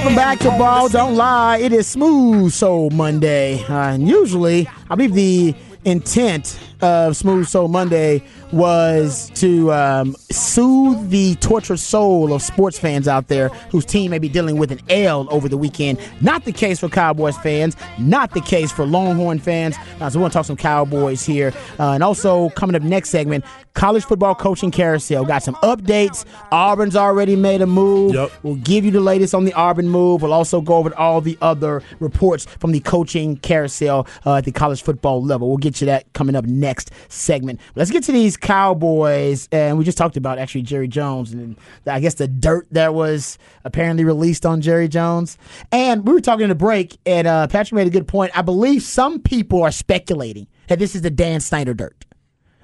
Welcome back to Ball Don't Lie. It is Smooth Soul Monday. Uh, and usually, I believe the intent of Smooth Soul Monday was to um, soothe the tortured soul of sports fans out there whose team may be dealing with an L over the weekend. Not the case for Cowboys fans, not the case for Longhorn fans. Uh, so we want to talk some Cowboys here. Uh, and also, coming up next segment, college football coaching carousel. Got some updates. Auburn's already made a move. Yep. We'll give you the latest on the Auburn move. We'll also go over all the other reports from the coaching carousel uh, at the college football level. We'll get you that coming up next segment. Let's get to these Cowboys, and we just talked about actually Jerry Jones and I guess the dirt that was apparently released on Jerry Jones. And we were talking in the break, and uh, Patrick made a good point. I believe some people are speculating that this is the Dan Snyder dirt.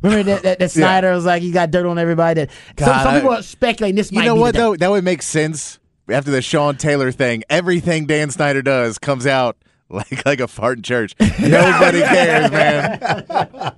Remember that, that, that Snyder was like, he got dirt on everybody. That some, God, some I- people are speculating this You know what though? That would make sense after the Sean Taylor thing. Everything Dan Snyder does comes out like like a fart in church. Nobody cares, man.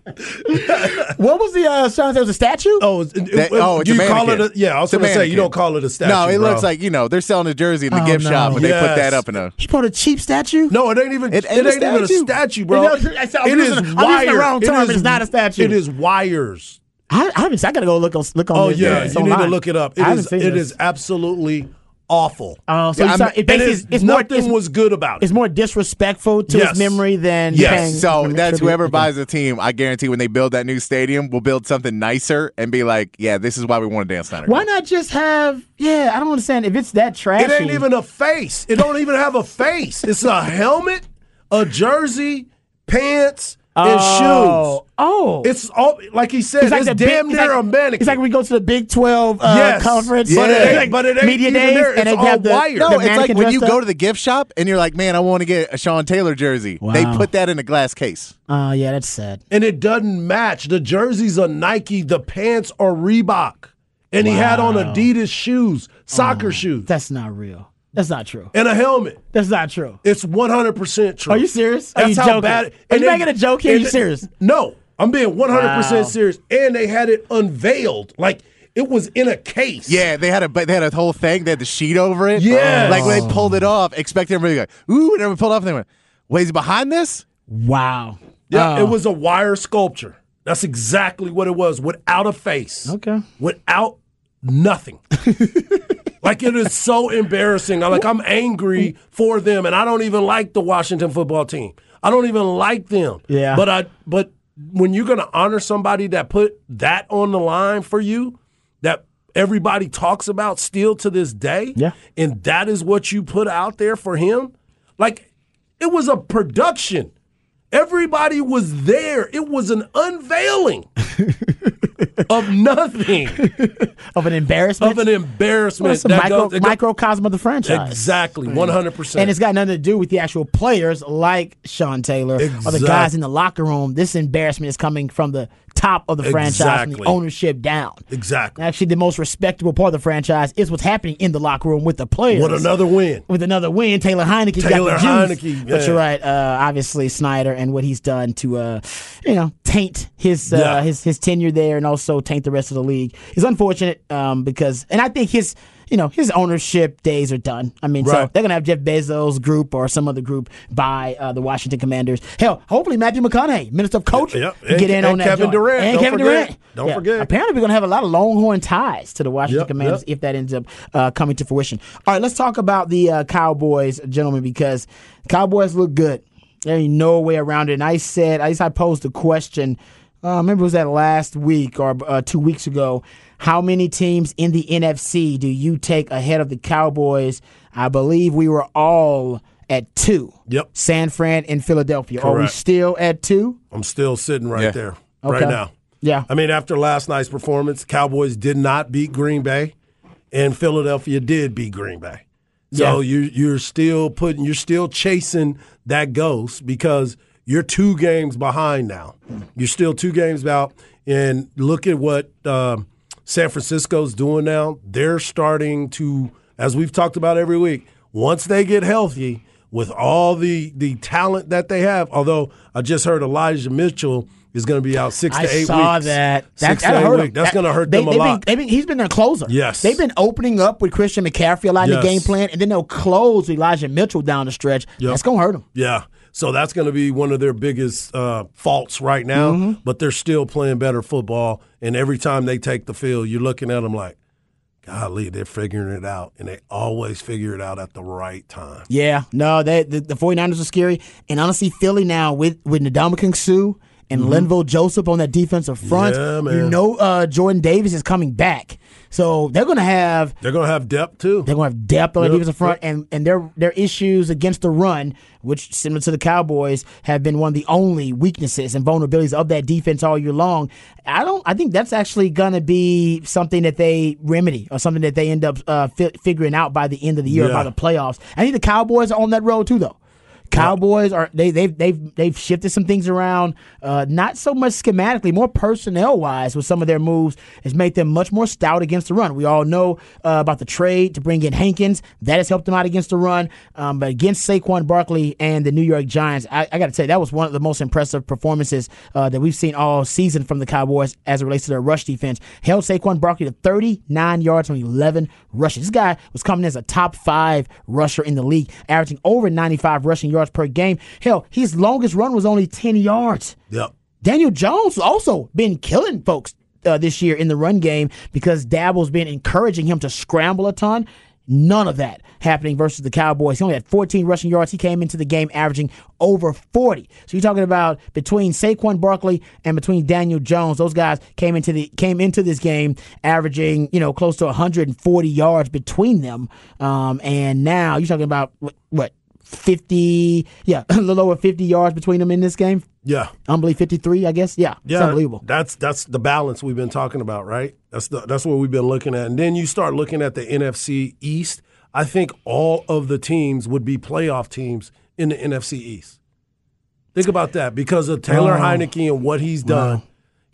What was the uh, Sean? There was a statue. Oh, it, it- That- oh, it's you a call it? A, yeah, I was going to say you don't call it a statue. no, it bro. looks like you know they're selling a jersey in the Oh, gift no. shop, and they put that up in a. He bought a cheap statue. No, it ain't even. It It ain't ain't, a even a statue. statue, bro. You know, I said- I'm it using- is I'm using the wires. wrong term, is- it's not a statue. It is wires. I, I haven't. I gotta go look on look on. Oh this, yeah, this you need to look it up. I It haven't is. It this. is absolutely awful. Oh, so Yeah, it's, I'm- not- it And basically it's, is, it's more. nothing It's, was good about it. it's more disrespectful to Yes. his memory than Yes. paying So that's tribute. whoever buys the team. I guarantee when they build that new stadium, we'll build something nicer and be like, "Yeah, this is why we want Dan Snyder." Why not just have? Yeah, I don't understand if it's that trashy. It ain't even a face. It don't even have a face. It's a helmet, a jersey, pants, and oh, shoes. Oh, It's all like he said. It's, like the damn big, near it's like, a mannequin. It's like we go to the Big Twelve uh, Yes. conference, But it It's like but it ain't media even days, there. and It's they all have the wire. No, the it's like when you dressed go to the gift shop and you're like, "Man, I want to get a Sean Taylor jersey." They put that in a glass case. Oh yeah, that's sad. and it doesn't match. The jerseys are Nike, the pants are Reebok, and he had on Adidas shoes, soccer shoes, That's not real. That's not true. and a helmet. That's not true. It's one hundred percent true. Are you serious? Are That's you how joking? bad. Are you they- making a joke here? Are and you serious? No, I'm being one hundred Wow. percent serious. And they had it unveiled, like it was in a case. Yeah, they had a they had a whole thing. They had the sheet over it. Yes. like when they pulled it off, expecting everybody to go, "Ooh!" And everyone pulled off, and they went, "Wait, is he behind this?" Wow. Yeah, Oh. it was a wire sculpture. That's exactly what it was, without a face. Okay. Without nothing. like it is so embarrassing. I'm like I'm angry for them, and I don't even like the Washington football team. I don't even like them. Yeah. But I but when you're gonna honor somebody that put that on the line for you, that everybody talks about still to this day, Yeah. and that is what you put out there for him, like it was a production. Everybody was there. It was an unveiling of nothing, Of an embarrassment. of an embarrassment. Well, it's a that micro, goes- microcosm of the franchise. exactly, one hundred And percent. And it's got nothing to do with the actual players like Sean Taylor or the guys in the locker room. This embarrassment is coming from the top of the franchise, from the ownership down. Exactly. Actually, the most respectable part of the franchise is what's happening in the locker room with the players. With another win? with another win, Taylor Heinicke Taylor got the juice. Heinicke, But you're right. Uh, obviously, Snyder and what he's done to, uh, you know, taint his uh, Yeah. his his tenure there, and also taint the rest of the league is unfortunate um, because, and I think his. You know his ownership days are done. I mean, so they're gonna have Jeff Bezos group or some other group buy uh, the Washington Commanders. Hell, hopefully Matthew McConaughey, Minister of Coach, Yeah, get and- in on and that. Kevin. Durant. and Don't Kevin forget. Durant. Don't Yeah. forget. Apparently, we're gonna have a lot of Longhorn ties to the Washington Yep, Commanders yep. if that ends up uh, coming to fruition. All right, let's talk about the uh, Cowboys, gentlemen, because Cowboys look good. There ain't no way around it. And I said, I just I posed a question. Uh, maybe it was that last week or uh, two weeks ago. How many teams in the NFC do you take ahead of the Cowboys? I believe we were all at two. Yep. San Fran and Philadelphia. Correct. Are we still at two? I'm still sitting right Yeah. there Okay. right now. Yeah. I mean, after last night's performance, Cowboys did not beat Green Bay, and Philadelphia did beat Green Bay. So Yeah. you you're still putting you're still chasing that ghost because you're two games behind now. You're still two games out, and look at what um, San Francisco's doing now. They're starting to, as we've talked about every week, once they get healthy with all the the talent that they have. Although I just heard Elijah Mitchell is going to be out six I to eight saw weeks. that. Six That, to that eight hurt weeks. That's That- going to hurt they, them a lot. Been, been, he's been their closer. Yes. They've been opening up with Christian McCaffrey a lot in the game plan, and then they'll close with Elijah Mitchell down the stretch. Yep. That's going to hurt them. Yeah. So that's going to be one of their biggest uh, faults right now, Mm-hmm. but they're still playing better football. And every time they take the field, you're looking at them like, golly, they're figuring it out. And they always figure it out at the right time. Yeah, no, they, the, the 49ers are scary. And honestly, Philly now with, with Ndamukong Suh and Linval Joseph on that defensive front, Mm-hmm. Yeah, you know uh, Jordan Davis is coming back. So they're going to have They're going to have depth too. They're going to have depth on the defensive front, and, and their their issues against the run, which similar to the Cowboys, have been one of the only weaknesses and vulnerabilities of that defense all year long. I don't. I think that's actually going to be something that they remedy or something that they end up uh, fi- figuring out by the end of the year, or by the playoffs. I think the Cowboys are on that road too, though. Cowboys are they they've they've they've shifted some things around, uh, not so much schematically, more personnel wise with some of their moves has made them much more stout against the run. We all know uh, about the trade to bring in Hankins that has helped them out against the run, um, but against Saquon Barkley and the New York Giants, I, I got to tell you that was one of the most impressive performances uh, that we've seen all season from the Cowboys as it relates to their rush defense. Held Saquon Barkley to 39 yards on 11 rushes. This guy was coming as a top five rusher in the league, averaging over 95 rushing yards per game. Hell, his longest run was only 10 yards. Yep. Daniel Jones also been killing folks uh, this year in the run game because Daboll's been encouraging him to scramble a ton. None of that happening versus the Cowboys. He only had 14 rushing yards. He came into the game averaging over 40. So you're talking about between Saquon Barkley and between Daniel Jones, those guys came into the came into this game averaging you know close to 140 yards between them. Um, and now you're talking about what, what 50? Yeah, a little over 50 yards between them in this game. Yeah. Unbelievable 53, I guess. Yeah, Yeah, unbelievable. That's that's the balance we've been talking about, right? That's the that's what we've been looking at. And then you start looking at the NFC East. I think all of the teams would be playoff teams in the NFC East. Think about that because of Taylor Wow. Heinicke and what he's done.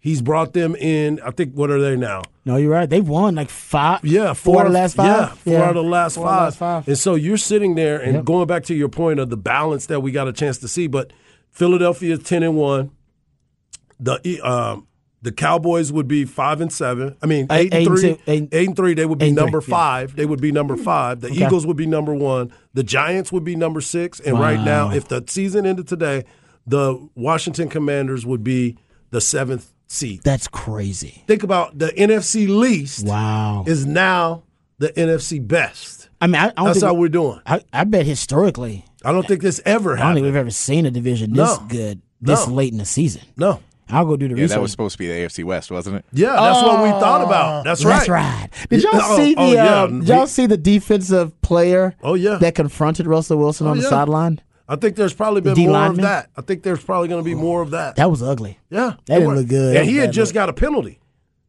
He's brought them in. I think what are they now? No, you're right. They've won like five. Yeah, four, out of the last five. Yeah, four out of the last, Four out of the five. last five. And so you're sitting there and Yep. going back to your point of the balance that we got a chance to see. But Philadelphia is ten and one. The um, the Cowboys would be five and seven. I mean Eight- eight, and three. two- eight- eight and three. They would be and three, number yeah. five. They would be number five. The Eagles would be number one. The Giants would be number six. And right now, if the season ended today, the Washington Commanders would be the seventh seed. That's crazy. Think about the NFC least Wow. is now the NFC best. I mean, I, I don't That's think how we're doing. I, I bet historically, I don't think this ever I don't think we've ever seen a division this No. good this No. late in the season. No. I'll go do the Yeah, research. that was supposed to be the AFC West, wasn't it? Yeah, that's what we thought about. That's right. That's right. Did y'all Oh, see the? oh, yeah. uh, did y'all see the defensive player? Oh, yeah. that confronted Russell Wilson on the yeah. sideline. I think there's probably been more lineman? of that. I think there's probably going to be oh, more of that. That was ugly. yeah. that didn't was. look good. And he had just look. got a penalty.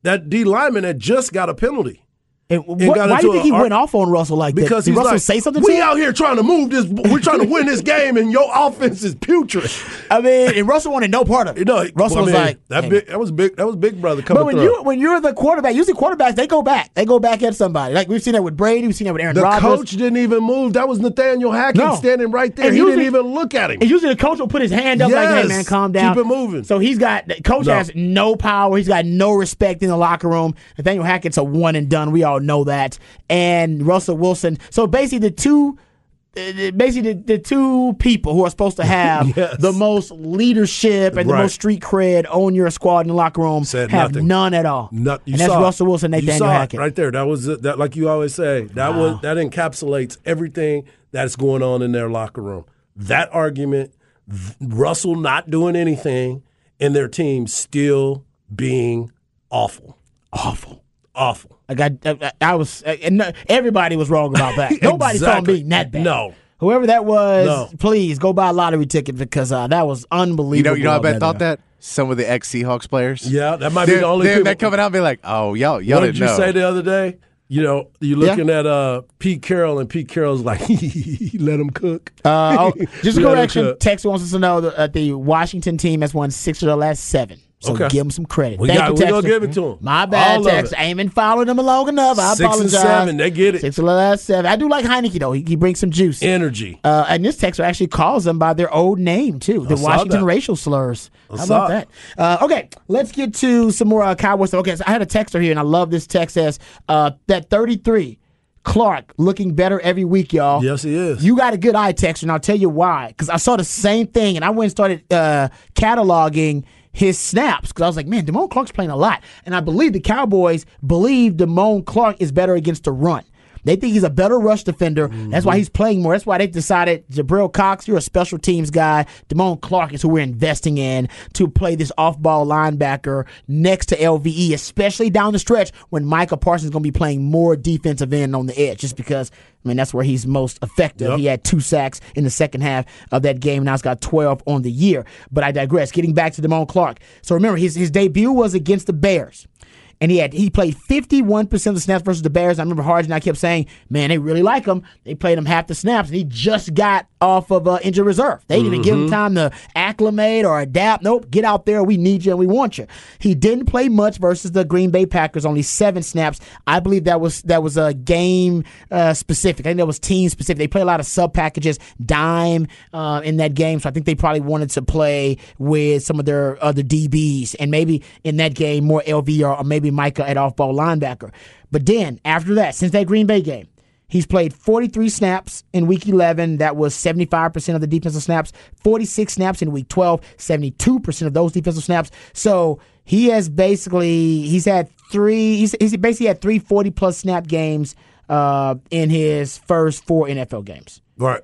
That D lineman had just got a penalty. And got why do you think he a- went off on Russell like Because that? Did Russell like, say something we out here trying to move this. We're trying to win this game, and your offense is putrid. I mean, and Russell wanted no part of it. Know, Russell I was mean, like, that "Hey, big. That was big. That was big brother coming But when through. you when you're the quarterback, usually quarterbacks they go back. They go back at somebody. Like we've seen that with Brady, we've seen that with Aaron the Rodgers. coach didn't even move. That was Nathaniel Hackett No. standing right there. And he usually- didn't even look at him. And usually the coach will put his hand up like, "Hey man, calm down, Keep it moving. So he's got the coach No. has no power. He's got no respect in the locker room. Nathaniel Hackett's a one and done. We all know that. And Russell Wilson. So basically, the two. uh, Basically, the, the two people who are supposed to have Yes. the most leadership and the most street cred on your squad in the locker room Said have nothing. none at all. You and that's saw. Russell Wilson, You Nathaniel saw it Hackett. right there. That was that. Like you always say, that was that encapsulates everything that's going on in their locker room. That argument, Russell not doing anything, and their team still being awful, Awful. awful. Like I, I, I was, and everybody was wrong about that. Nobody saw him Exactly. being that bad. No. Whoever that was, No. please go buy a lottery ticket because uh, that was unbelievable. You know, you know, I how bet bad thought that some of the ex Seahawks players. Yeah, that might be they're, the only they're, they're coming out and be like, "Oh, y'all, y'all what didn't did you know." say the other day? You know, you're looking at uh, Pete Carroll, and Pete Carroll's like, let him cook. Uh, oh, just a Let him correction. cook. Tex wants us to know that uh, the Washington team has won six of the last seven. So Okay. give him some credit. We Thank got- you, Texter. give it to him. My bad, All Tex. it. I ain't been following them long enough. I Six and apologize. seven, they get it. Six and last seven. I do like Heinicke though. He, he brings some juice. Energy. Uh, and this texter actually calls them by their old name too, the Washington that. racial slurs. I How about that? Uh, okay, let's get to some more uh, Cowboys. Okay, so I had a texter here, and I love this text says uh, that 33 Clark looking better every week, y'all. Yes, he is. You got a good eye texter, and I'll tell you why. Because I saw the same thing, and I went and started uh, cataloging his snaps because I was like, man, Damone Clark's playing a lot, and I believe the Cowboys believe Damone Clark is better against the run. They think he's a better rush defender. That's why mm-hmm. he's playing more. That's why they decided, Jabril Cox, you're a special teams guy. Damone Clark is who we're investing in to play this off ball linebacker next to LVE, especially down the stretch when Micah Parsons is going to be playing more defensive end on the edge, just because, I mean, that's where he's most effective. Yep. He had two sacks in the second half of that game. Now he's got 12 on the year. But I digress. Getting back to Damone Clark. So remember, his, his debut was against the Bears and he had he played 51% of the snaps versus the Bears. I remember Harden and I kept saying, man, they really like him. They played him half the snaps, and he just got off of uh, injured reserve. They didn't even give him time to acclimate or adapt. Nope, get out there. We need you and we want you. He didn't play much versus the Green Bay Packers, only seven snaps. I believe that was that was a game uh, specific. I think that was team specific. They play a lot of sub packages, dime uh, in that game, so I think they probably wanted to play with some of their other DBs and maybe in that game more LV or, or maybe Micah at off ball linebacker. But then after that, since that Green Bay game, He's played 43 snaps in week 11. That was 75% of the defensive snaps. 46 snaps in week 12. 72% of those defensive snaps. So he has basically, he's had three, he's, he's basically had three 40 plus snap games uh, in his first four NFL games. Right.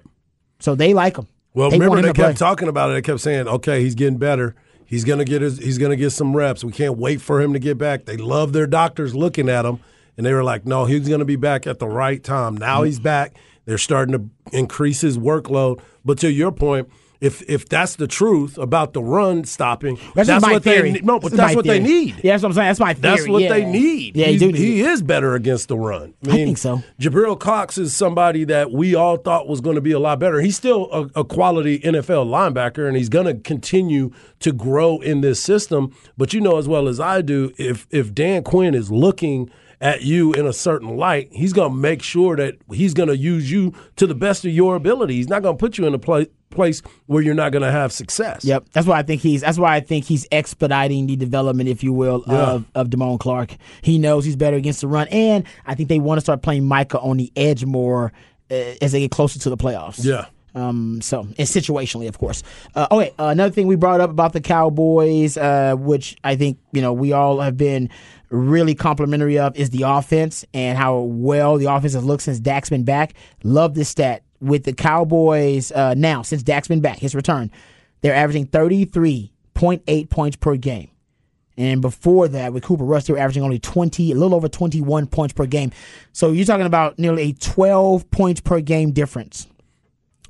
So they like him. Well, they remember they kept play. talking about it. They kept saying, "Okay, he's getting better. He's gonna get his. He's gonna get some reps. We can't wait for him to get back." They love their doctors looking at him, and they were like, "No, he's gonna be back at the right time." Now Mm-hmm. he's back. They're starting to increase his workload. But to your point. If, if that's the truth about the run stopping, That's, that's, my what theory. they need. No, but that's my what they need. Yeah, that's what I'm saying. That's my theory. That's what yeah. they need. Yeah, you do need he it. is better against the run. I think so. Jabril Cox is somebody that we all thought was going to be a lot better. He's still a, a quality NFL linebacker, and he's going to continue to grow in this system. But you know as well as I do, if if Dan Quinn is looking at you in a certain light, he's going to make sure that he's going to use you to the best of your ability. He's not going to put you in a place place where you're not going to have success. Yep, that's why I think he's. That's why I think he's expediting the development, if you will, of of Damone Clark. He knows he's better against the run, and I think they want to start playing Micah on the edge more uh, as they get closer to the playoffs. Yeah. Um, so and situationally, of course. Uh, okay, uh, another thing we brought up about the Cowboys, uh, which I think you know we all have been really complimentary of, is the offense and how well the offense has looked since Dak's been back. Love this stat with the Cowboys uh, now since Dak's been back, his return. They're averaging thirty three point eight points per game. And before that, with Cooper Rush, they were averaging only 20, a little over 21 points per game. So you're talking about nearly a 12 points per game difference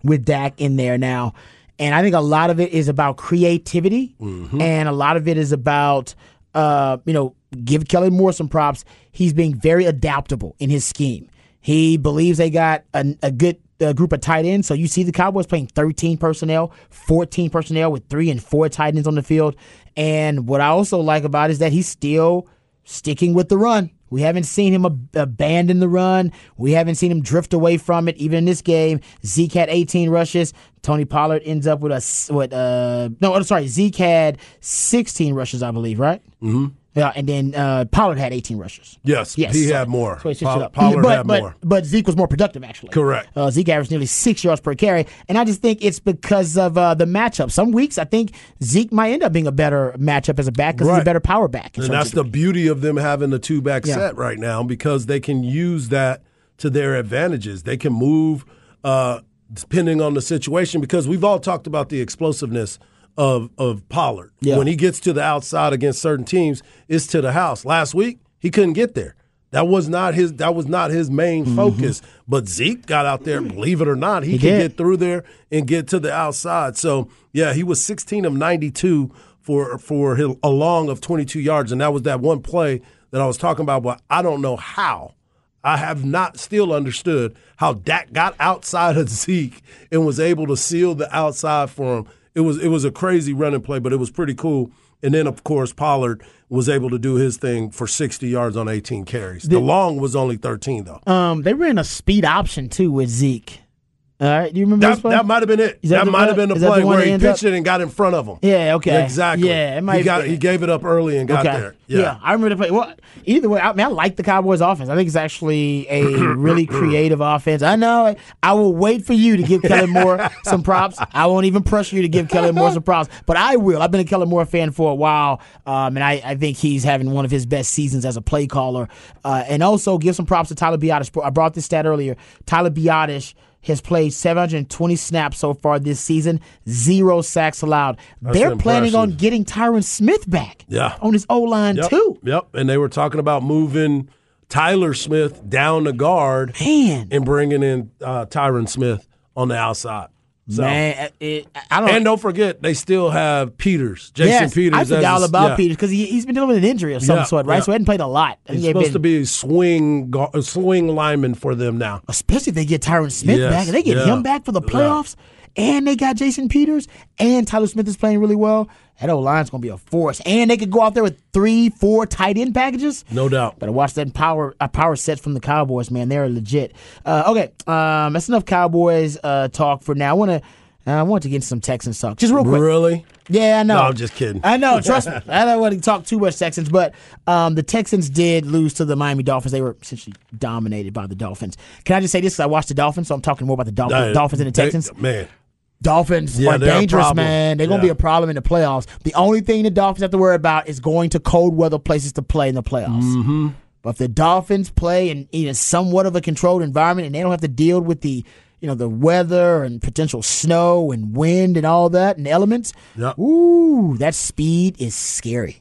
with Dak in there now. And I think a lot of it is about creativity, and a lot of it is about, uh, you know, give Kellen Moore some props. He's being very adaptable in his scheme. He believes they got a, a good uh, group of tight ends. So you see the Cowboys playing 13 personnel, 14 personnel with three and four tight ends on the field. And what I also like about it is that he's still sticking with the run. We haven't seen him ab- abandon the run. We haven't seen him drift away from it. Even in this game, Zeke had 18 rushes. Tony Pollard ends up with a what? Uh, no, I'm sorry. Zeke had 16 rushes, I believe, right? Mm-hmm. Yeah, and then uh, Pollard had 18 rushes. Yes, Yes, he so- had more. so Poll- Pollard but, had but, more. But Zeke was more productive, actually. Correct. Uh, Zeke averaged nearly six yards per carry, and I just think it's because of uh, the matchup. Some weeks, I think Zeke might end up being a better matchup as a back because he's a better power back. And that's the beauty of them having the two back Yeah. set right now because they can use that to their advantages. They can move uh, depending on the situation because we've all talked about the explosiveness of of Pollard. Yeah. When he gets to the outside against certain teams, it's to the house. Last week, he couldn't get there. That was not his that was not his main focus. But Zeke got out there, believe it or not, he, Mm-hmm. He could get through there and get to the outside. So yeah, he was 16 of 92 for for his, a long of 22 yards, and that was that one play that I was talking about. But I don't know how. I have not still understood how Dak got outside of Zeke and was able to seal the outside for him. It was it was a crazy running play, but it was pretty cool. And then of course Pollard was able to do his thing for 60 yards on 18 carries. The, long was only 13 though. Um, they ran a speed option too with Zeke. All right, do you remember That, play? that might have been it. Is that That, might have been the that the play where he ends up- pitched it and got in front of him. yeah, okay, Exactly. Yeah, it might. he got he gave it up early and got okay. there. Yeah. I remember the play. Well, either way, I mean, I like the Cowboys' offense. I think it's actually a really creative offense. I know. I will wait for you to give Kellen Moore some props. I won't even pressure you to give Kellen Moore some props, but I will. I've been a Kellen Moore fan for a while, um, and I, I think he's having one of his best seasons as a play caller. Uh, and also give some props to Tyler Biadasz. I brought this stat earlier. Tyler Biadasz has played 720 snaps so far this season, zero sacks allowed. They're planning on getting Tyron Smith back Yeah. on his O line Yep. too. Yep. And they were talking about moving Tyler Smith down the guard Man, and bringing in uh, Tyron Smith on the outside. So. man, it, I don't. And don't forget, they still have Peters, Jason yes, Peters. I forgot all about yeah. Peters because he, he's been dealing with an injury of some Yeah, sort, right? yeah. So he hadn't played a lot. He's he supposed been- to be a swing, swing lineman for them now. especially if they get Tyron Smith Yes, back and they get him back for the playoffs, and they got Jason Peters and Tyler Smith is playing really well. That old line's gonna be a force, and they could go out there with three, four tight end packages. No doubt. Better watch that power uh, power sets from the Cowboys, man. They're legit. Uh, okay, um, that's enough Cowboys uh, talk for now. I want to. I want to get into some Texans talk, just real quick. Really? Yeah, I know. No, I'm just kidding. I know. Trust me. I don't want to talk too much Texans, but um, the Texans did lose to the Miami Dolphins. They were essentially dominated by the Dolphins. Can I just say this? 'Cause I watched the Dolphins, so I'm talking more about the Dolphins, Uh, Dolphins and the they- Texans. man. Dolphins Yeah, are dangerous, man. They're going to be a problem in the playoffs. The only thing the Dolphins have to worry about is going to cold weather places to play in the playoffs. Mm-hmm. But if the Dolphins play in, in somewhat of a controlled environment and they don't have to deal with the you know the weather and potential snow and wind and all that and elements, Yep. ooh, that speed is scary.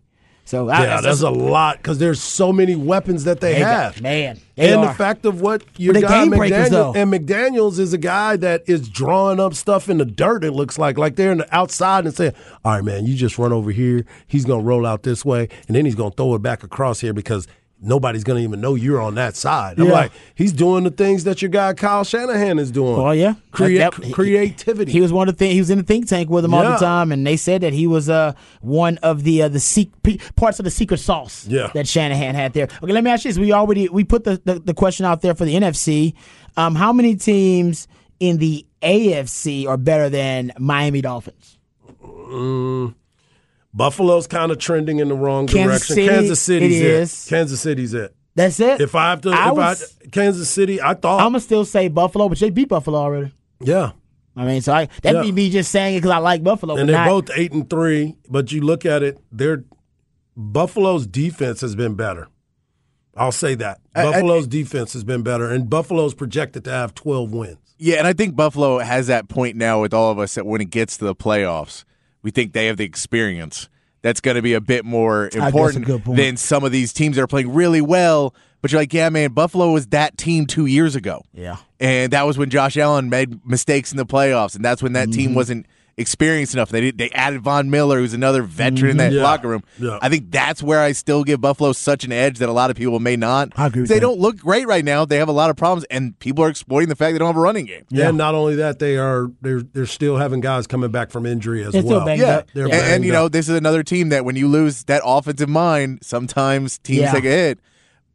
So I, Yeah, that's- that's a lot because there's so many weapons that they, they have. man. They and are. the fact of what your But guy game breakers, though. McDaniels and McDaniels is a guy that is drawing up stuff in the dirt. It looks like like they're in the outside and saying, "All right, man, you just run over here. He's gonna roll out this way, and then he's gonna throw it back across here because." Nobody's gonna even know you're on that side. I'm Yeah. like, he's doing the things that your guy Kyle Shanahan is doing. Well, yeah, Crea- That- that- creativity. He was one of the things. He was in the think tank with them all the time, and they said that he was uh one of the uh, the sec- pe- parts of the secret sauce Yeah. that Shanahan had there. Okay, let me ask you this: We already we put the, the, the question out there for the NFC. Um, how many teams in the AFC are better than Miami Dolphins? Buffalo's kind of trending in the wrong Kansas direction. City, Kansas City's it it. is. Kansas City's it. That's it. If I have to, I if was- I Kansas City, I thought, I'm gonna still say Buffalo, but they beat Buffalo already. yeah, I mean, so I, that'd Yeah. be me just saying it because I like Buffalo. and they're not, both eight and three. But you look at it, their Buffalo's defense has been better. I'll say that I- Buffalo's defense has been better, and Buffalo's projected to have twelve wins. Yeah, and I think Buffalo has that point now with all of us that when it gets to the playoffs, we think they have the experience. That's going to be a bit more important than some of these teams that are playing really well. But you're like, yeah, man, Buffalo was that team two years ago. Yeah. And that was when Josh Allen made mistakes in the playoffs, and that's when that Mm-hmm. team wasn't experienced enough. They did, they added Von Miller, who's another veteran in that Mm-hmm. Yeah. locker room. Yeah. I think that's where I still give Buffalo such an edge that a lot of people may not. I agree with They that. don't look great right now. They have a lot of problems, and people are exploiting the fact they don't have a running game. Yeah. And not only that, they are they're they're still having guys coming back from injury as They're well. banged Yeah, up. They're and, and, you know this is another team that when you lose that offensive mind, sometimes teams Yeah. take a hit.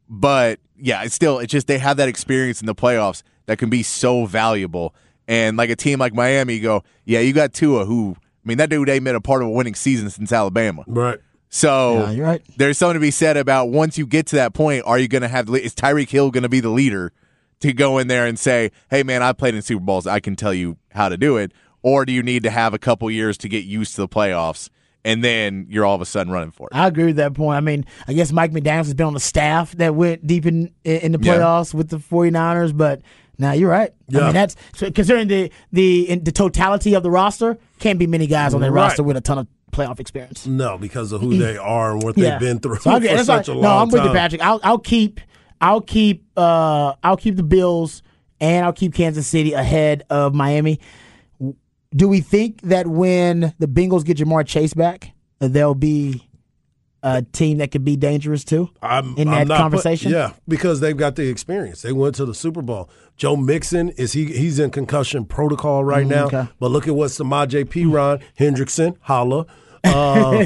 But yeah, it's still it's just they have that experience in the playoffs that can be so valuable. And like a team like Miami, you go, yeah, you got Tua, who I mean that dude ain't been a part of a winning season since Alabama. right. So Yeah, you're right. there's something to be said about once you get to that point, are you going to have is Tyreek Hill going to be the leader to go in there and say, "Hey, man, I played in Super Bowls, I can tell you how to do it," or do you need to have a couple years to get used to the playoffs and then you're all of a sudden running for it? I agree with that point. I mean, I guess Mike McDaniels has been on the staff that went deep in in the Yeah. playoffs with the 49ers, but now you're right. I mean, that's so considering the the in the totality of the roster, can't be many guys on that Right. roster with a ton of playoff experience. No, because of who they are and what Yeah. they've been through So I for such why- a long no, I'm with you. Patrick. I'll I'll keep I'll keep uh I'll keep the Bills and I'll keep Kansas City ahead of Miami. Do we think that when the Bengals get Ja'Marr Chase back, they'll be a team that could be dangerous too I'm, in that not put- conversation? yeah, because they've got the experience. They went to the Super Bowl. Joe Mixon is he he's in concussion protocol right now. Mm, okay. But look at what Samaje Perine Hendrickson, holla. Uh,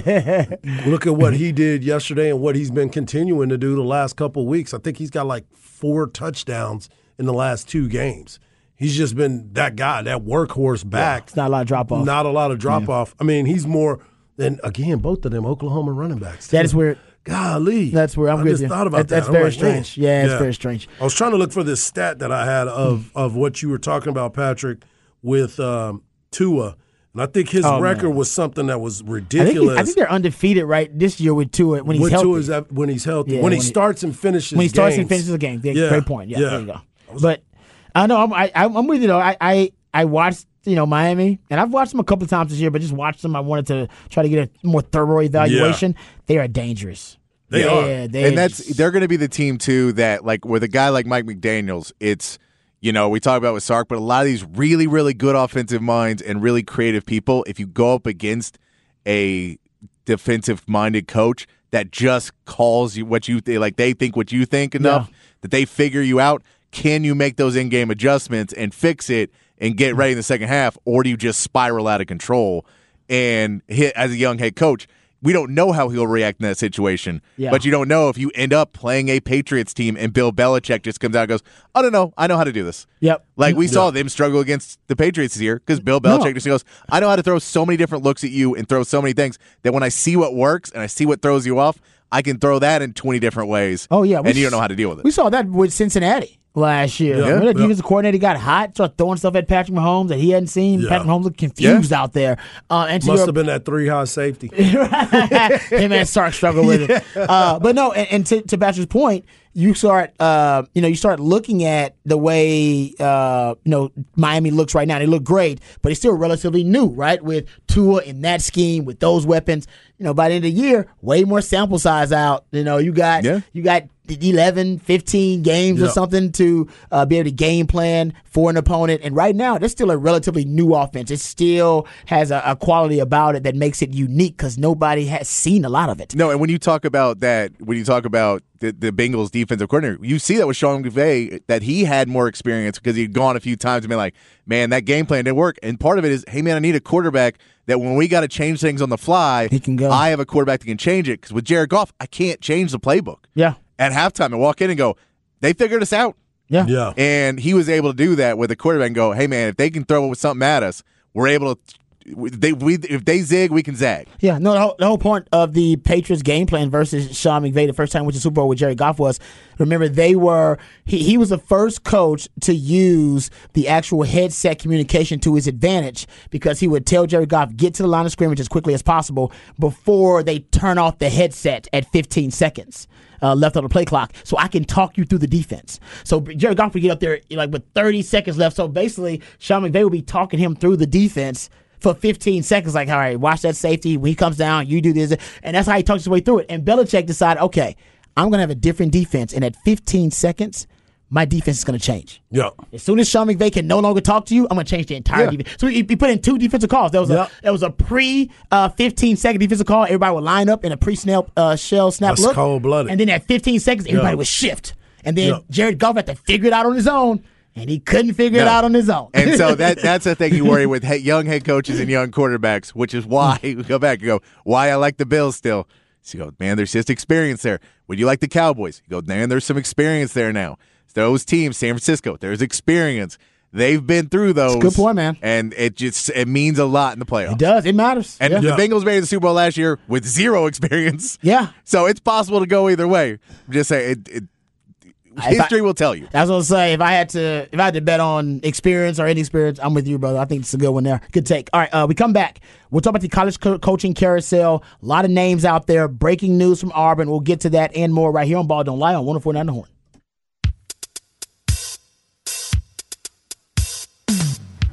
look at what he did yesterday and what he's been continuing to do the last couple weeks. I think he's got like four touchdowns in the last two games. He's just been that guy, that workhorse back. It's not a lot of drop off. Not a lot of drop off. I mean, he's more than again both of them Oklahoma running backs. That too. is weird. Golly, That's where I'm I just you. thought about That- that's. I'm very like, strange. Yeah, it's very strange. I was trying to look for this stat that I had of of what you were talking about, Patrick, with um, Tua, and I think his Oh, record man. was something that was I think, ridiculous. I think they're undefeated right this year with Tua when he's healthy. Tua is that when he's healthy, Yeah, when he when he- starts and finishes, when he starts and finishes the game. Yeah, Yeah, Great point. Yeah, yeah. there you go. But I know I'm I, I'm with you though. I, I I watched you know Miami, and I've watched them a couple of times this year, but just watched them. I wanted to try to get a more thorough evaluation. They are dangerous. They yeah, are. They and that's they're going to be the team too that like with a guy like Mike McDaniel's, it's you know we talk about with Sark, but a lot of these really really good offensive minds and really creative people. If you go up against a defensive minded coach that just calls you what you th- like, they think what you think enough Yeah. that they figure you out. Can you make those in game adjustments and fix it and get mm-hmm. ready in the second half, or do you just spiral out of control? And hit as a young head coach, we don't know how he'll react in that situation. Yeah. But you don't know if you end up playing a Patriots team and Bill Belichick just comes out and goes, I don't know. I know how to do this. Yep. Like we saw them struggle against the Patriots this year because Bill Belichick No. just goes, I know how to throw so many different looks at you and throw so many things that when I see what works and I see what throws you off, I can throw that in 20 different ways. Oh yeah, And you don't know how to deal with it. We saw that with Cincinnati last year. Yeah. Remember that Yeah. defensive coordinator got hot, started throwing stuff at Patrick Mahomes that he hadn't seen. Yeah. Patrick Mahomes looked confused out there. Uh, and Must your, have been that three high safety. him and Sark struggle with it. Uh, but no, and, and to, to Patrick's point, you start, uh, you know, you start looking at the way, uh, you know, Miami looks right now. They look great, but it's still relatively new, right? With Tua in that scheme, with those weapons, you know, by the end of the year, way more sample size out. You know, you got, you got 11, 15 games or something to uh, be able to game plan for an opponent. And right now, there's still a relatively new offense. It still has a, a quality about it that makes it unique because nobody has seen a lot of it. No, and when you talk about that, when you talk about the, the Bengals defensive coordinator, you see that with Sean McVay that he had more experience because he'd gone a few times and been like, man, that game plan didn't work. And part of it is, hey, man, I need a quarterback that when we got to change things on the fly, He can go. I have a quarterback that can change it. Because with Jared Goff, I can't change the playbook. Yeah. At halftime, and walk in and go, they figured us out. Yeah. Yeah. And he was able to do that with a quarterback and go, hey, man, if they can throw something at us, we're able to. They, we, if they zig, we can zag. Yeah, no, the whole, the whole point of the Patriots game plan versus Sean McVay the first time with the Super Bowl with Jared Goff was remember they were he, he was the first coach to use the actual headset communication to his advantage because he would tell Jared Goff get to the line of scrimmage as quickly as possible before they turn off the headset at 15 seconds. Uh, left on the play clock, so I can talk you through the defense. So Jared Goff would get up there like with 30 seconds left. So basically, Sean McVay would be talking him through the defense for 15 seconds, like, all right, watch that safety. When he comes down, you do this. And that's how he talks his way through it. And Belichick decided, okay, I'm going to have a different defense. And at 15 seconds, my defense is going to change. Yeah. As soon as Sean McVay can no longer talk to you, I'm going to change the entire Yeah. defense. So he, he put in two defensive calls. There was Yeah. a there was a pre uh, 15 second defensive call. Everybody would line up in a pre snap uh, shell snap That's look. cold-blooded. And then at 15 seconds, everybody Yeah. would shift. And then Yeah. Jared Goff had to figure it out on his own. And he couldn't figure it out on his own. And so that that's the thing you worry with he- young head coaches and young quarterbacks, which is why we go back and go, why I like the Bills still. So you go, man, there's just experience there. Would you like the Cowboys? You go, man, there's some experience there now. Those teams, San Francisco, there's experience. They've been through those. good point, man. And it just it means a lot in the playoffs. it does. It matters. And yeah. the Bengals made it to the Super Bowl last year with zero experience. Yeah. So it's possible to go either way. I'm just say it, it, I- history will tell you. I was gonna say if I had to if I had to bet on experience or inexperience, I'm with you, brother. I think it's a good one there. Good take. All right, uh, we come back. We'll talk about the college co- coaching carousel. A lot of names out there. Breaking news from Auburn. We'll get to that and more right here on Ball Don't Lie on 104.9 The Horn.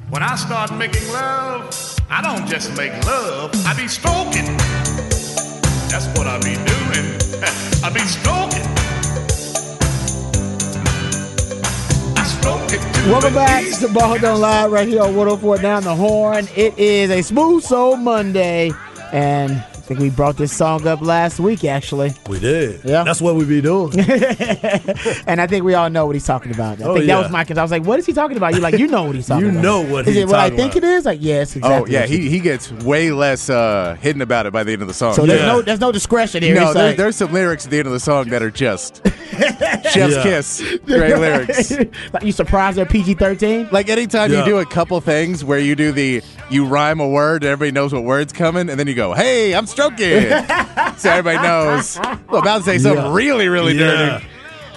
When I start making love, I don't just make love, I be stroking. That's what I be doing. I be stroking. Welcome back to Ball Don't Lie right here on 104 Down the Horn. It is a smooth soul Monday, and think we brought this song up last week, actually. We did. Yeah. That's what we be doing. And I think we all know what he's talking about. I Oh, think yeah. that was my concern. I was like, what is he talking about? You're like, you know what he's talking You about. You know what Is he's talking it what I think about. it is? Like, yes, exactly. Oh yeah, he, he gets way less uh, hidden about it by the end of the song. So there's Yeah. no there's no discretion here. no, there, like- there's some lyrics at the end of the song that are just chef's Yeah. kiss. Great lyrics. like you surprised they're PG thirteen? Like anytime Yeah. you do a couple things where you do the you rhyme a word everybody knows what word's coming, and then you go, "Hey, I'm stroking," so everybody knows. I'm about to say something Yeah. really, really Yeah. dirty.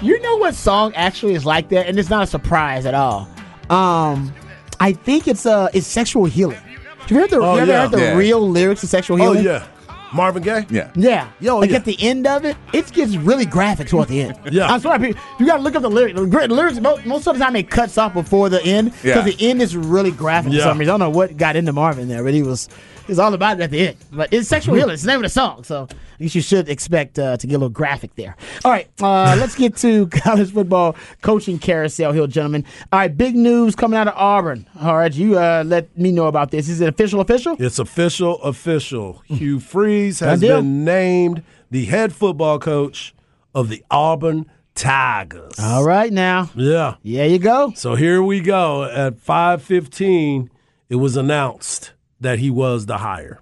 You know what song actually is like that, and it's not a surprise at all. Um, I think it's uh it's sexual healing. Have you heard the, Oh, you ever yeah. heard the Yeah. real lyrics of sexual healing? oh healing? yeah. Marvin Gaye. Yeah. Yeah. Yo, like yeah. at the end of it, it gets really graphic toward the end. Yeah. I'm sorry, people- you gotta look up the lyrics. The lyrics most, most of the time it cuts off before the end because Yeah. the end is really graphic for Yeah. some reason. I don't know what got into Marvin there, but he was was all about it at the end. But it's sexual healing. It's the name of the song, so I guess you should expect uh, to get a little graphic there. All right, uh, let's get to college football coaching carousel here, gentlemen. All right, big news coming out of Auburn. All right, you uh, let me know about this. Is it official? Official? It's official, official. Hugh Freeze has been named the head football coach of the Auburn Tigers. All right, now. Yeah. Yeah, you go. So here we go. At 5:15, it was announced that he was the hire.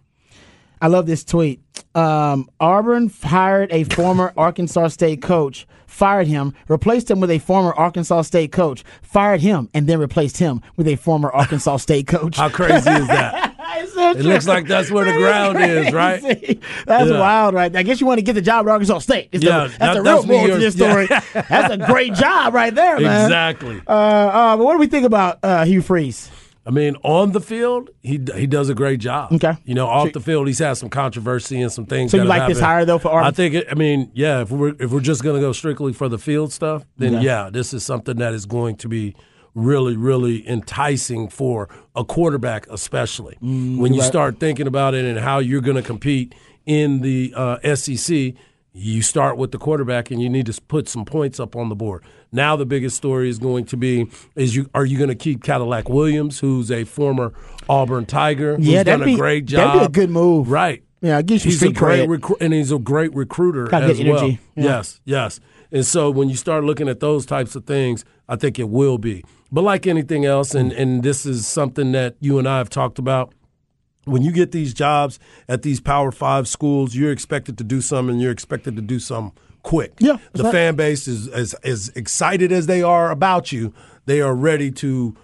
I love this tweet. Um, Auburn hired a former Arkansas State coach, fired him, replaced him with a former Arkansas State coach, fired him, and then replaced him with a former Arkansas State coach. How crazy is that? So It looks like that's where the ground is, right? That's Yeah. wild, right? I guess you want to get the job at Arkansas State. It's Yeah, the, that's that- the real moral to this story. that's a great job right there, man. Exactly. Uh, uh, but what do we think about uh, Hugh Freeze? I mean, on the field, he he does a great job. Okay. You know, off the field, he's had some controversy and some things. So you like this hire, though, for Auburn? I think. It, I mean, yeah. If we're if we're just going to go strictly for the field stuff, then Okay. yeah, this is something that is going to be really, really enticing for a quarterback, especially when you right. start thinking about it and how you're going to compete in the uh, SEC. You start with the quarterback, and you need to put some points up on the board. Now, the biggest story is going to be: is you are you going to keep Cadillac Williams, who's a former Auburn Tiger, who's Yeah, done a be- great job? that'd be a good move. right? Yeah, it gives you he's a great recru- and he's a great recruiter Got as well. Yeah. Yes, yes. And so when you start looking at those types of things, I think it will be. But like anything else, and and this is something that you and I have talked about. When you get these jobs at these Power Five schools, you're expected to do something. and You're expected to do something quick. Yeah, the right. fan base is as as excited as they are about you. They are ready to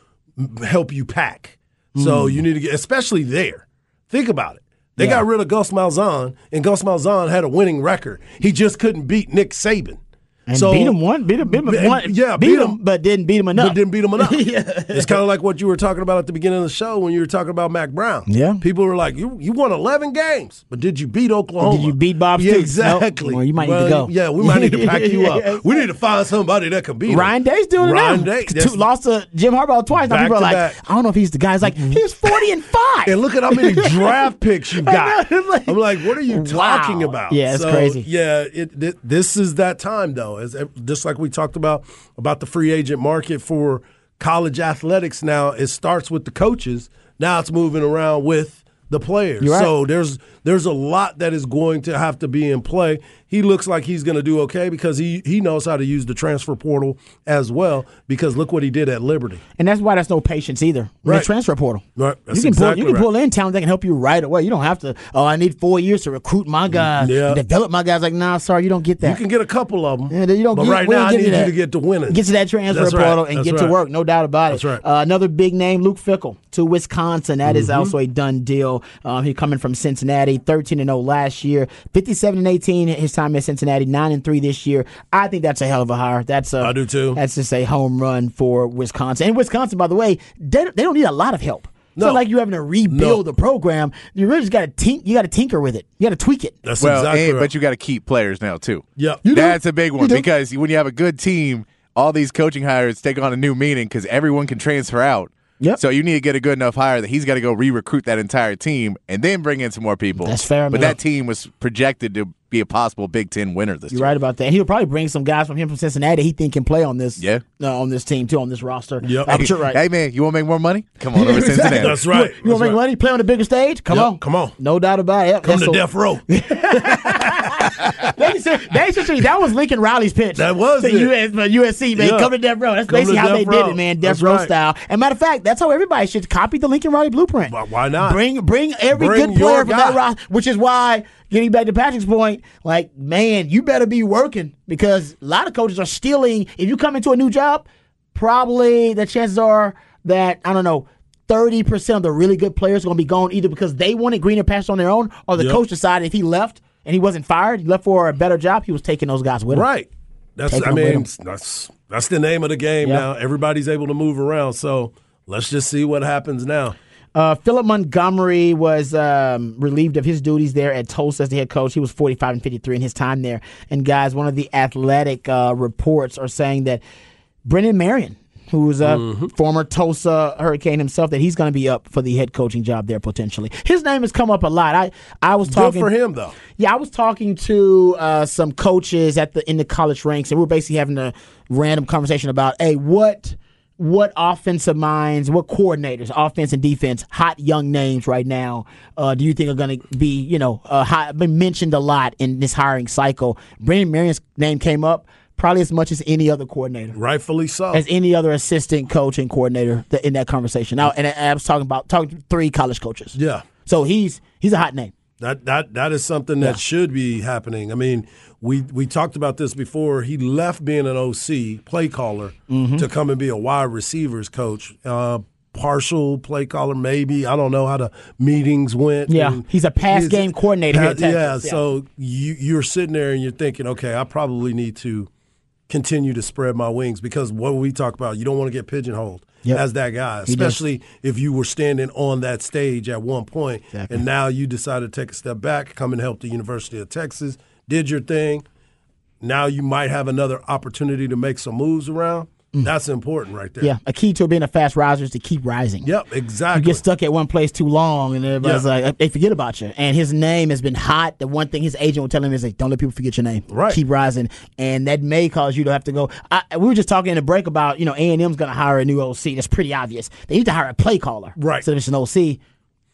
help you pack. Mm. So you need to get, especially there. Think about it. They got rid of Gus Malzahn, and Gus Malzahn had a winning record. He just couldn't beat Nick Saban. And so, beat him one, beat him, beat him B- one, yeah, beat, beat him, him. but didn't beat him enough. but didn't beat him enough. Yeah. It's kind of like what you were talking about at the beginning of the show when you were talking about Mack Brown. Yeah. People were like, "You you won 11 games, but did you beat Oklahoma? Did you beat Bob Yeah, Stoops? Nope. exactly. Well, you might need to go. Yeah, we might need to pack you Yeah, up. We need to find somebody that can beat him. Ryan Day's doing Ryan it now. Day, Two- lost to Jim Harbaugh twice. Now people are like, back. I don't know if he's the guy. It's like he was forty and five. And look at how many draft picks you got. know, like- I'm like, what are you Wow. talking about? Yeah, it's So, crazy. Yeah, it, th- this is that time though. As just like we talked about about the free agent market for college athletics. Now it starts with the coaches. Now it's moving around with the players. Right. So there's there's a lot that is going to have to be in play. He looks like he's going to do okay because he he knows how to use the transfer portal as well. Because look what he did at Liberty. And that's why there's no patience either. in The transfer portal. Right. That's you can exactly pull you can right. pull in talent that can help you right away. You don't have to. Oh, I need four years to recruit my guys, Yeah. develop my guys. Like, nah, sorry, you don't get that. You can get a couple of them. Yeah, you don't but get- right now, I need to you that. to get to winning. Get to that transfer That's right. portal and That's get to work. No doubt about it. That's right. Uh, another big name, Luke Fickell to Wisconsin. That Mm-hmm. is also a done deal. Um, he coming from Cincinnati, 13 and 0 last year, 57 and 18 his time at Cincinnati, 9 and 3 this year. I think that's a hell of a hire. That's a, I do too. That's just a home run for Wisconsin. And Wisconsin, by the way, they, they don't need a lot of help. It's No. not like you're having to rebuild No. the program. You really just got to tink. You got to tinker with it. You got to tweak it. That's Well, exactly and, right. but you got to keep players now too. Yep. You do. That's a big one because when you have a good team, all these coaching hires take on a new meaning because everyone can transfer out. Yep. So you need to get a good enough hire that he's got to go re-recruit that entire team and then bring in some more people. That's fair, But man. that team was projected to be a possible Big Ten winner this You're year. right about that. He'll probably bring some guys from him from Cincinnati. He think can play on this. Yeah. uh, on this team too, on this roster. Yep. I'm sure right. Hey man, you want to make more money? Come on over to Exactly. Cincinnati. That's right. You, want to make right. money? Play on the bigger stage? Come Yep, on. come on. No doubt about it. Yep, Come that's to so- death row. Basically, basically, that was Lincoln Riley's pitch. That was it. US, USC, man. Yeah. Come to death row. That's Come basically how they row. did it, man. Death That's row right. style. And matter of fact, that's how everybody should copy the Lincoln Riley blueprint. Why- why not? Bring bring every Bring good player from that roster, which is why. Getting back to Patrick's point, like, man, you better be working because a lot of coaches are stealing. If you come into a new job, probably the chances are that, I don't know, 30% of the really good players are going to be gone either because they wanted greener pastures on their own or the Yep. coach decided if he left and he wasn't fired, he left for a better job, he was taking those guys with him. Right. That's Take I mean that's that's the name of the game Yep. now. Everybody's able to move around. So let's just see what happens now. Uh, Philip Montgomery was um, relieved of his duties there at Tulsa as the head coach. He was 45 and 53 in his time there. And guys, one of the athletic uh, reports are saying that Brennan Marion, who's a Mm-hmm. former Tulsa Hurricane himself, that he's going to be up for the head coaching job there potentially. His name has come up a lot. I I was Good talking for him though. yeah, I was talking to uh, some coaches at the in the college ranks, and we're basically having a random conversation about, hey, what what offensive minds, what coordinators, offense and defense, hot young names right now, uh, do you think are going to be, you know, uh, hot, been mentioned a lot in this hiring cycle? Brennan Marion's name came up probably as much as any other coordinator Rightfully so. as any other assistant coach and coordinator that, in that conversation. Now, and I, was talking about talking to three college coaches. yeah. So he's he's a hot name. That that that is something that should be happening. I mean, we we talked about this before. He left being an OC play caller Mm-hmm. to come and be a wide receivers coach. Uh, partial play caller, maybe. I don't know how the meetings went. Yeah, And he's a pass game coordinator yeah, Texas, yeah. so you you're sitting there and you're thinking, okay, I probably need to continue to spread my wings because what we talk about, you don't want to get pigeonholed Yep. as that guy, especially if you were standing on that stage at one point Exactly. and now you decided to take a step back, come and help the University of Texas, did your thing. Now you might have another opportunity to make some moves around. That's important right there. Mm. Yeah, a key to being a fast riser is to keep rising. Yep, You exactly. get stuck at one place too long, and everybody's Yeah. like, they forget about you. And his name has been hot. The one thing his agent will tell him is like, don't let people forget your name. Right. Keep rising, and that may cause you to have to go. I, we were just talking in the break about you know A and M's going to hire a new OC. That's pretty obvious. They need to hire a play caller, Right. Instead of just an OC.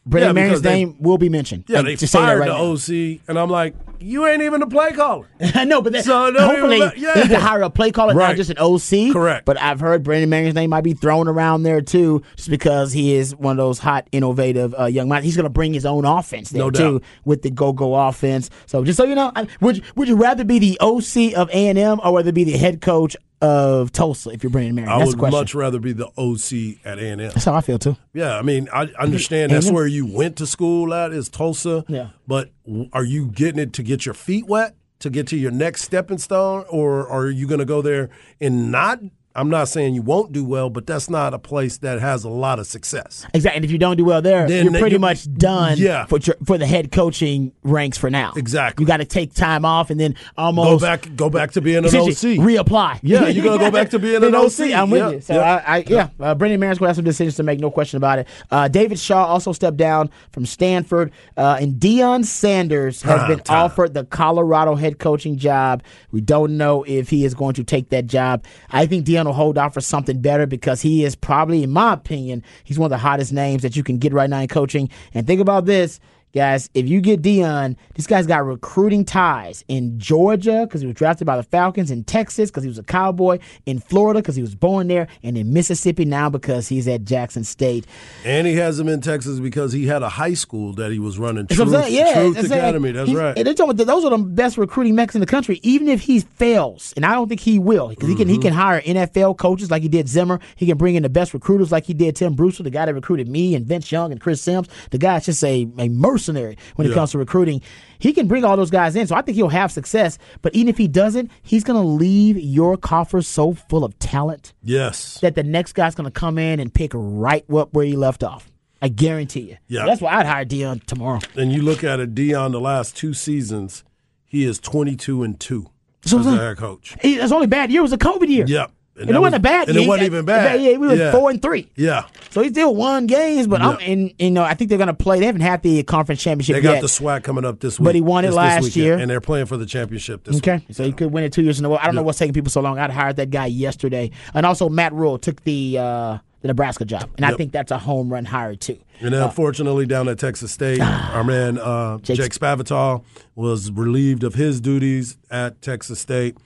Brennan Yeah, Marion's name will be mentioned. yeah, Like, they just fired right the now. OC, and I'm like, you ain't even a play caller. I know, but that, So, hopefully yeah. they need to hire a play caller, not just an OC. Correct. But I've heard Brennan Marion's name might be thrown around there too, just because he is one of those hot, innovative uh, young minds. He's going to bring his own offense there No too doubt. with the go-go offense. So just so you know, I- would you, would you rather be the OC of A and M or rather be the head coach of Tulsa if you're Brennan Marion? I That's would much rather be the OC at A&M. That's how I feel too. Yeah, I mean, I understand that's A&M. where you went to school at is Tulsa. Yeah. But are you getting it to get your feet wet, to get to your next stepping stone, or are you going to go there and not? I'm not saying you won't do well, but that's not a place that has a lot of success. Exactly. And if you don't do well there, Then you're pretty you- much done Yeah. for tr- for the head coaching ranks for now. Exactly. You got to take time off and then almost Go back, go back to being an OC. reapply. Yeah, you're gonna go back to being an OC. I'm with Yeah, you. So yeah. I, I yeah, uh, Brennan Marion's going to have some decisions to make, no question about it. Uh, David Shaw also stepped down from Stanford, uh, and Deion Sanders has Prime been time. offered the Colorado head coaching job. We don't know if he is going to take that job. I think Deion will hold out for something better because he is probably, in my opinion, he's one of the hottest names that you can get right now in coaching. And think about this. Guys, if you get Deion, this guy's got recruiting ties in Georgia because he was drafted by the Falcons, in Texas because he was a Cowboy, in Florida because he was born there, and in Mississippi now because he's at Jackson State. And he has him in Texas because he had a high school that he was running. Truth. Yeah, Truth that's. Academy. That's right. And they're talking about those are the best recruiting mechs in the country. Even if he fails, and I don't think he will, because he can he Mm-hmm. can hire NFL coaches like he did Zimmer. He can bring in the best recruiters like he did Tim Brewster, the guy that recruited me and Vince Young and Chris Sims. The guy's just a, a mercenary when it Yeah. comes to recruiting. He can bring all those guys in, so I think he'll have success. But even if he doesn't, he's going to leave your coffers so full of talent yes. that the next guy's going to come in and pick right up where he left off. I guarantee you. Yeah. That's why I'd hire Deion tomorrow. and you look at it, Deion, the last two seasons, he is 22 and 2 That's as a head coach. He- His only bad year was a COVID year. Yep. And, it wasn't a bad And it wasn't even bad. Yeah, we were yeah. four and three. Yeah. So he still won games, but I'm Yeah. and you know I think they're going to play. They haven't had the conference championship They got yet. the swag coming up this week. But he won it this- last year. and they're playing for the championship this week. Okay, week. so he could win it two years in a row. I don't know what's taking people so long. I'd hired that guy yesterday, and also Matt Rhule took the uh, the Nebraska job, and I think that's a home run hire too. And then, unfortunately, down at Texas State, our man uh, Jake- Jake Spavital was relieved of his duties at Texas State.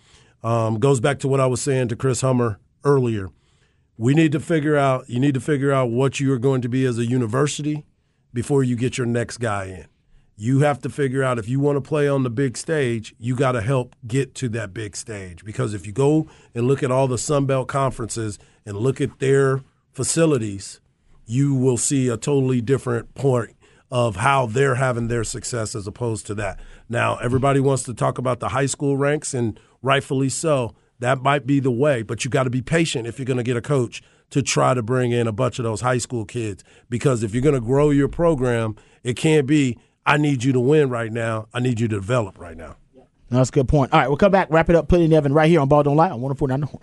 Um, goes back to what I was saying to Chris Hummer earlier. We need to figure out. You need to figure out what you are going to be as a university before you get your next guy in. You have to figure out if you want to play on the big stage, you got to help get to that big stage. Because if you go and look at all the Sun Belt conferences and look at their facilities, you will see a totally different point of how they're having their success as opposed to that. Now, everybody wants to talk about the high school ranks, and rightfully so. That might be the way, but you got to be patient if you're going to get a coach to try to bring in a bunch of those high school kids. Because if you're going to grow your program, it can't be, I need you to win right now. I need you to develop right now. No, that's a good point. All right, we'll come back, wrap it up, put it in Evan right here on Ball Don't Lie on 104.9 The Horn.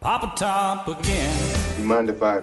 Papa Top again. You mind if I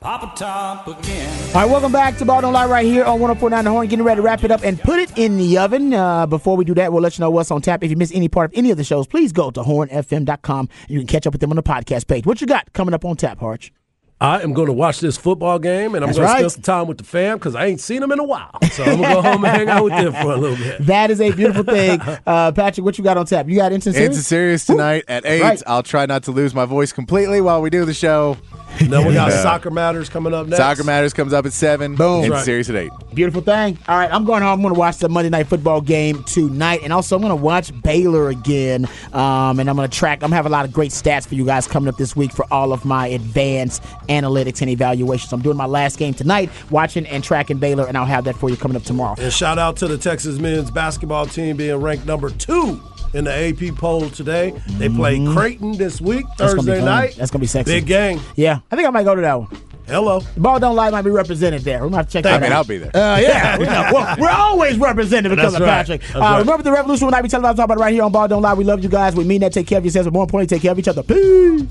Papa Top again. All right, welcome back to Ball Don't Lie right here on 104.9 The Horn. Getting ready to wrap it up and put it in the oven. Uh, before we do that, we'll let you know what's on tap. If you miss any part of any of the shows, please go to hornfm.com. You can catch up with them on the podcast page. What you got coming up on tap, Harch? I am going to watch this football game, and I'm That's going right. to spend some time with the fam because I ain't seen them in a while. So I'm going to go home and hang out with them for a little bit. That is a beautiful thing. Uh, Patrick, what you got on tap? You got instant It's a series? serious tonight at 8. Right. I'll try not to lose my voice completely while we do the show. Then we got Yeah. Soccer Matters coming up next. Soccer Matters comes up at 7. Boom. It's Right. serious at 8. Beautiful thing. All right, I'm going home. I'm going to watch the Monday Night Football game tonight, and also I'm going to watch Baylor again. Um, and I'm going to track. I'm having a lot of great stats for you guys coming up this week for all of my advanced analytics and evaluations. I'm doing my last game tonight, watching and tracking Baylor, and I'll have that for you coming up tomorrow. And shout out to the Texas men's basketball team being ranked number two in the AP poll today. They play Creighton this week, Mm-hmm. That's gonna be Thursday fun. night. That's gonna be sexy. Big game. Yeah, I think I might go to that one. Hello. The Ball Don't Lie might be represented there. We might have to check that I that mean, out. I'll be there. Uh, yeah, we know. Well, we're always represented because That's of right. Patrick. That's Uh, right. Remember, the revolution will not be televised. Talk about it right here on Ball Don't Lie. We love you guys. We mean that. Take care of yourselves, but more importantly, take care of each other. Peace.